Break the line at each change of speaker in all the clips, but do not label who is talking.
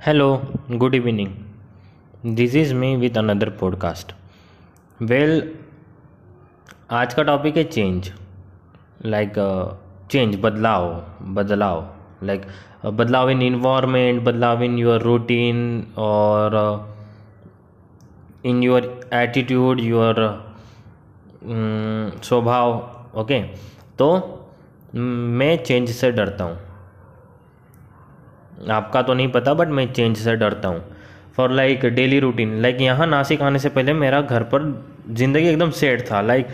Hello, good evening. This is me with another podcast. Well, आज का topic है change like change बदलाव बदलाव लाइक बदलाव इन इन्वायरमेंट बदलाव इन योर रूटीन और इन योर एटीट्यूड योर स्वभाव ओके तो मैं चेंज से डरता हूँ आपका तो नहीं पता बट मैं चेंज से डरता हूँ। For like daily routine like यहाँ नासिक आने से पहले मेरा घर पर ज़िंदगी एकदम सेट था। लाइक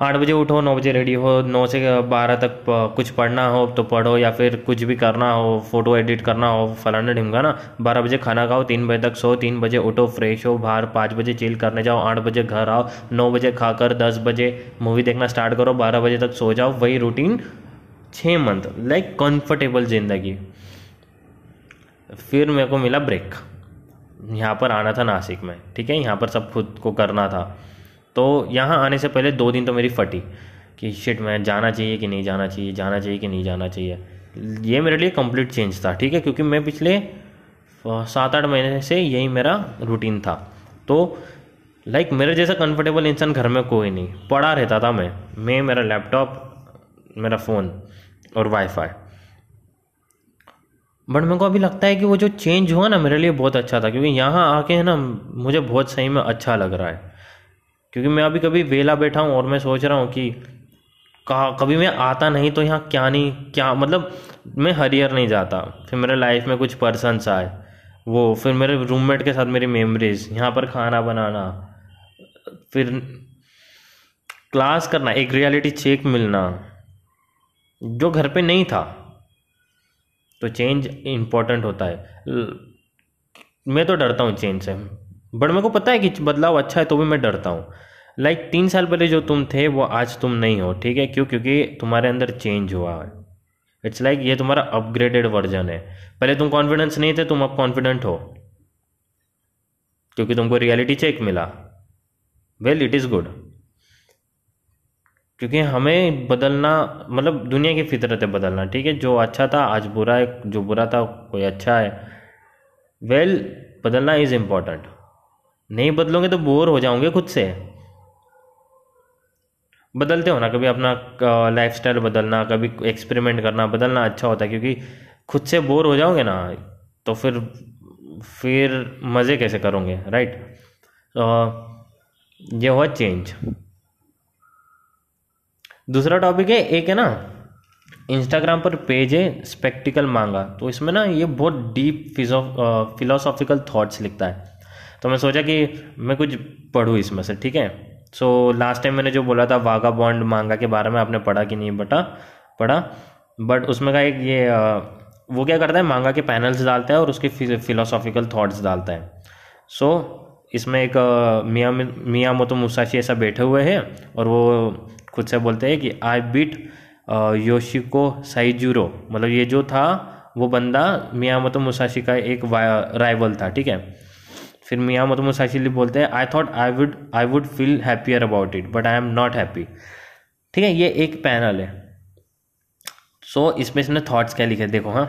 आठ बजे उठो, नौ बजे रेडी हो, नौ से बारह तक कुछ पढ़ना हो तो पढ़ो, या फिर कुछ भी करना हो फ़ोटो एडिट करना हो, फलाना ढिमका ना, बारह बजे खाना खाओ, तीन बजे तक सो, तीन बजे उठो फ्रेश हो, बाहर पाँच बजे चिल करने जाओ, आठ बजे घर आओ, नौ बजे खाकर दस बजे मूवी देखना स्टार्ट करो, बारह बजे तक सो जाओ, वही रूटीन छः मंथ लाइक कंफर्टेबल ज़िंदगी। फिर मेरे को मिला ब्रेक यहाँ पर आना था नासिक में, ठीक है? यहाँ पर सब खुद को करना था। तो यहाँ आने से पहले दो दिन तो मेरी फटी कि शिट मैं जाना चाहिए कि नहीं जाना चाहिए जाना चाहिए कि नहीं जाना चाहिए। ये मेरे लिए कंप्लीट चेंज था, ठीक है? क्योंकि मैं पिछले सात आठ महीने से यही मेरा रूटीन था। तो लाइक मेरे जैसा कंफर्टेबल इंसान घर में कोई नहीं। पड़ा रहता था मैं। मैं, मेरा लैपटॉप मेरा फ़ोन और वाईफाई बट मेरे को अभी लगता है कि वो जो चेंज हुआ ना, मेरे लिए बहुत अच्छा था, क्योंकि यहाँ आके है ना, मुझे बहुत सही में अच्छा लग रहा है। क्योंकि मैं अभी कभी वेला बैठा हूँ और मैं सोच रहा हूँ कि कहा, कभी मैं आता नहीं तो यहाँ क्या नहीं, क्या मतलब मैं हरियर नहीं जाता। फिर मेरे लाइफ में कुछ पर्सनस आए, वो, फिर मेरे रूममेट के साथ मेरी मेमोरीज यहाँ पर खाना बनाना, फिर क्लास करना, एक रियलिटी चेक मिलना, जो घर पे नहीं था। तो चेंज इम्पोर्टेंट होता है। मैं तो डरता हूँ चेंज से बट मेरे को पता है कि बदलाव अच्छा है तो भी मैं डरता हूँ। लाइक like, तीन साल पहले जो तुम थे वो आज तुम नहीं हो ठीक है? क्यों? क्योंकि तुम्हारे अंदर चेंज हुआ है। इट्स लाइक ये तुम्हारा अपग्रेडेड वर्जन है। पहले तुम कॉन्फिडेंस नहीं थे तुम अब कॉन्फिडेंट हो। क्योंकि तुमको रियलिटी चेक मिला। वेल इट इज़ गुड क्योंकि हमें बदलना मतलब दुनिया की फितरत है बदलना ठीक है? जो अच्छा था आज बुरा है जो बुरा था कोई अच्छा है। वेल well, बदलना इज़ इंपॉर्टेंट नहीं बदलोगे तो बोर हो जाओगे खुद से। बदलते हो ना कभी अपना लाइफ स्टाइल बदलना कभी एक्सपेरिमेंट करना बदलना अच्छा होता है क्योंकि खुद से बोर हो जाओगे ना तो फिर फिर मज़े कैसे करोगे राइट तो ये हुआ चेंज दूसरा टॉपिक है, एक है ना इंस्टाग्राम पर पेज है स्पेक्टिकल मांगा तो इसमें ना ये बहुत डीप फिलोसॉफिकल थॉट्स लिखता है। तो मैं सोचा कि मैं कुछ पढ़ूँ इसमें से, ठीक है? सो लास्ट टाइम मैंने जो बोला था वागा बॉन्ड मांगा के बारे में आपने पढ़ा कि नहीं, बटा, पढ़ा। बट उसमें का एक ये वो क्या करता है मांगा के पैनल्स डालता है और उसके फिलोसॉफिकल थॉट्स डालता है। सो इसमें एक मियाँ मियाँ मोतो मुसाशी ऐसा बैठे हुए हैं और वो खुद से बोलते हैं कि आई बीट योशिको साइजूरो मतलब ये जो था वो बंदा मियामोतो मुसाशी का एक राइवल था ठीक है? फिर मियामोतो मुसाशी लिए बोलते हैं I thought I would I would feel happier about it but I am not happy ठीक है ये एक पैनल है। सो so, इसमें इसने थॉट्स क्या लिखे? देखो हाँ।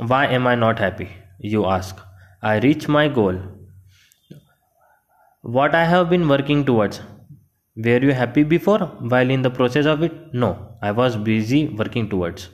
Why am I not happy you ask I reach my goal what I have been working towards Were you happy before while in the process of it? No, I was busy working towards.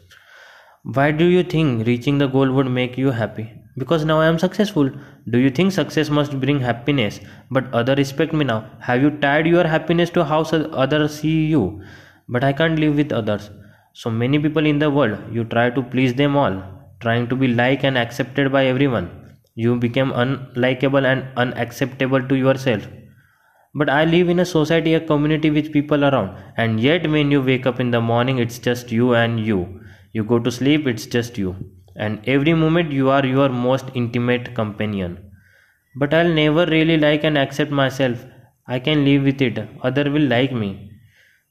Why do you think reaching the goal would make you happy? Because now I am successful. Do you think success must bring happiness, but other respect me now? Have you tied your happiness to how others see you? But I can't live with others. So many people in the world, you try to please them all, trying to be liked and accepted by everyone. You become unlikable and unacceptable to yourself but I live in a society, a community with people around. And yet, when you wake up in the morning, it's just you and you. You go to sleep, it's just you. And every moment, you are your most intimate companion. But I'll never really like and accept myself. I can live with it. Other will like me.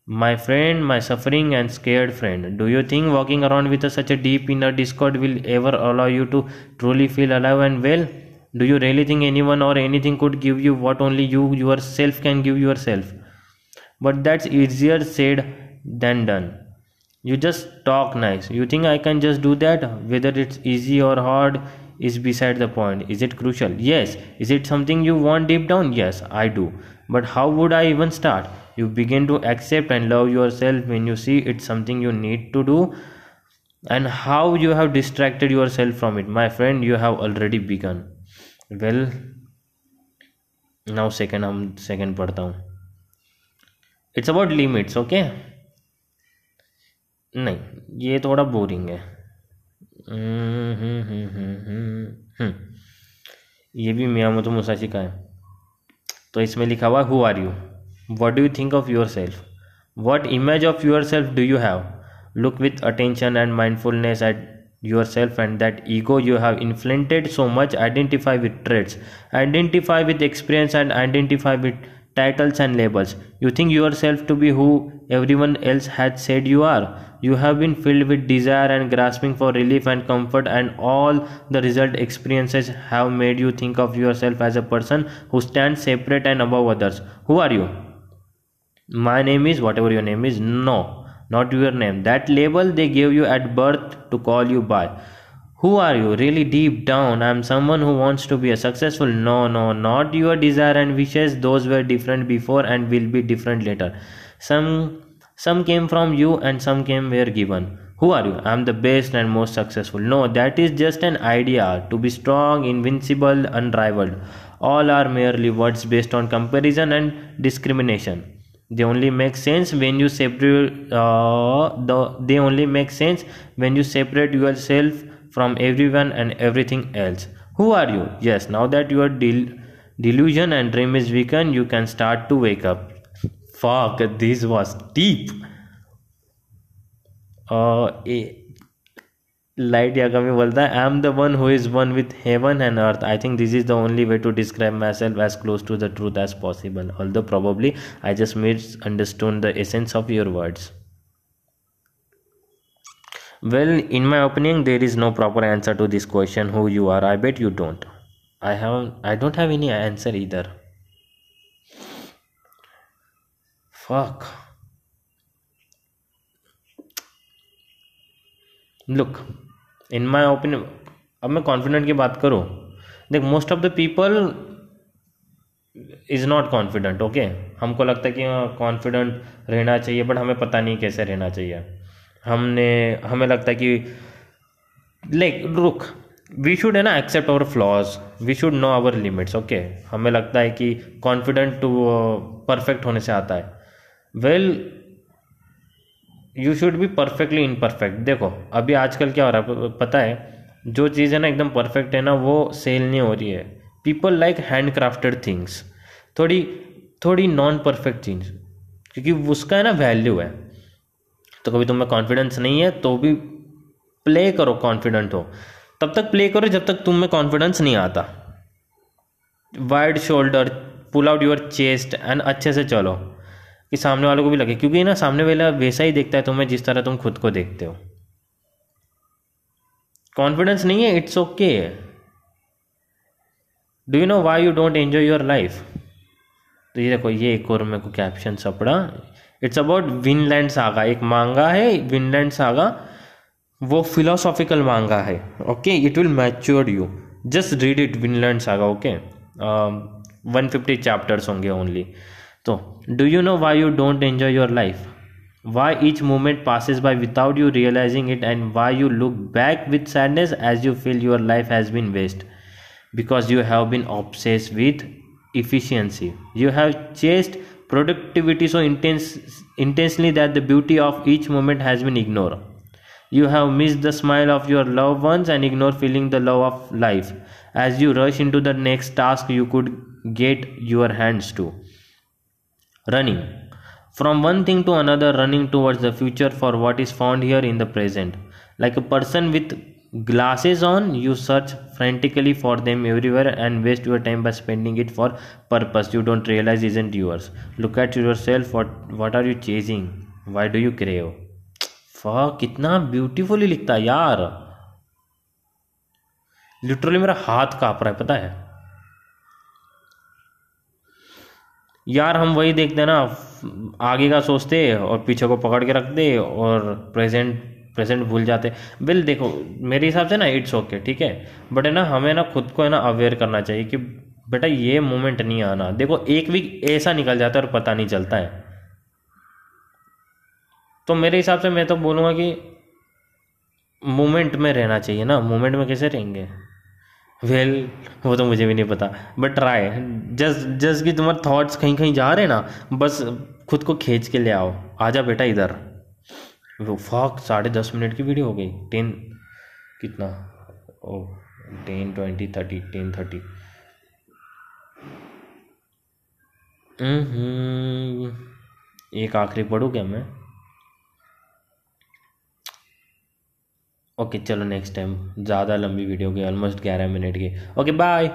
My friend, my suffering and scared friend. Do you think walking around with a, such a deep inner discord will ever allow you to truly feel alive and well? Do you really think anyone or anything could give you what only you yourself can give yourself but that's easier said than done you just talk nice you think i can just do that whether it's easy or hard is beside the point. Is it crucial? Yes. Is it something you want deep down? Yes, I do. But how would I even start? You begin to accept and love yourself when you see it's something you need to do and how you have distracted yourself from it. My friend, you have already begun. Well, now second हम second पढ़ता हूँ। It's about limits okay नहीं ये थोड़ा boring है। हम्म, ये भी Miyamoto Musashi का है। तो इसमें लिखा हुआ who are you what do you think of yourself what image of yourself do you have look with attention and mindfulness at yourself and that ego you have inflated so much identify with traits identify with experience and identify with titles and labels. You think yourself to be who everyone else had said you are. You have been filled with desire and grasping for relief and comfort and all the result experiences have made you think of yourself as a person who stands separate and above others. Who are you? My name is whatever your name is no not your name. That label they gave you at birth to call you by. Who are you? Really deep down i'm someone who wants to be a successful. No no not your desire and wishes. Those were different before and will be different later. Some some came from you and some came were given. Who are you? I'm the best and most successful. No that is just an idea to be strong invincible unrivaled. All are merely words based on comparison and discrimination they only make sense when you separate uh, the they only make sense when you separate yourself from everyone and everything else. Who are you? Yes now that your del- delusion and dream is weakened you can start to wake up. Fuck this was deep. Uh, light yagami bolta i am the one who is one with heaven and earth. I think this is the only way to describe myself as close to the truth as possible. Although probably i just misunderstood the essence of your words. Well in my opinion there is no proper answer to this question who you are. I bet you don't. I have i don't have any answer either. Fuck look in my opinion अब मैं confident की बात करूँ देख most of the people is not confident okay हमको लगता है कि कॉन्फिडेंट रहना चाहिए बट हमें पता नहीं कैसे रहना चाहिए। हमने हमें लगता है कि लाइक रुक वी शुड है ना accept our flaws we should know our limits okay हमें लगता है कि कॉन्फिडेंट टू परफेक्ट होने से आता है। Well well, you should be perfectly imperfect देखो, अभी आजकल क्या हो रहा है? पता है, जो चीज़ है ना एकदम परफेक्ट है ना, वो सेल नहीं हो रही है। People like hand crafted things थोड़ी थोड़ी नॉन परफेक्ट चीज़। क्योंकि उसका है ना वैल्यू है। तो कभी तुम्हें कॉन्फिडेंस नहीं है तो भी प्ले करो कॉन्फिडेंट हो। तब तक प्ले करो जब तक तुम में कॉन्फिडेंस नहीं आता। Wide shoulder pull out your chest and अच्छे से चलो। कि सामने वालों को भी लगे, क्योंकि ना सामने वाला वैसा ही देखता है तुम्हें जिस तरह तुम खुद को देखते हो। कॉन्फिडेंस नहीं है it's okay do you know why you don't enjoy your life तो ये देखो, ये एक और मेरे को कैप्शन सपड़ा इट्स अबाउट विनलैंड सागा एक मांगा है विनलैंड सागा वो फिलोसॉफिकल मांगा है okay it will mature you just read it Vinland Saga okay one fifty chapters होंगे only So, do you know why you don't enjoy your life? Why each moment passes by without you realizing it, and why you look back with sadness as you feel your life has been waste? Because you have been obsessed with efficiency. You have chased productivity so intense, intensely that the beauty of each moment has been ignored. You have missed the smile of your loved ones and ignored feeling the love of life as you rush into the next task you could get your hands to running from one thing to another running towards the future for what is found here in the present like a person with glasses on you search frantically for them everywhere and waste your time by spending it for purpose you don't realize isn't yours look at yourself what what are you chasing why do you crave fuck कितना beautifully लिखता है यार literally मेरा हाथ काँप रहा है पता है यार हम वही देखते ना, आगे का सोचते और पीछे को पकड़ के रखते और प्रेजेंट प्रेजेंट भूल जाते। बिल देखो, मेरे हिसाब से ना इट्स ओके ठीक है? बट है ना, हमें ना खुद को है ना अवेयर करना चाहिए कि, बेटा, ये मोमेंट नहीं आना। देखो, एक वीक ऐसा निकल जाता है और पता नहीं चलता है। तो मेरे हिसाब से मैं तो बोलूँगा कि मोमेंट में रहना चाहिए ना। मोमेंट में कैसे रहेंगे? वेल well, वो तो मुझे भी नहीं पता। बट ट्राई जस्ट जस्ट कि तुम्हारे थॉट्स कहीं कहीं जा रहे ना बस खुद को खींच के ले आओ। आ आजा बेटा इधर। वो फॉक साढ़े दस मिनट की वीडियो हो गई। टेन कितना? ओ ten twenty thirty ten thirty एक आखिरी पढ़ूँ क्या मैं? ओके चलो नेक्स्ट टाइम ज़्यादा लंबी वीडियो की ऑलमोस्ट ग्यारह मिनट की. Okay bye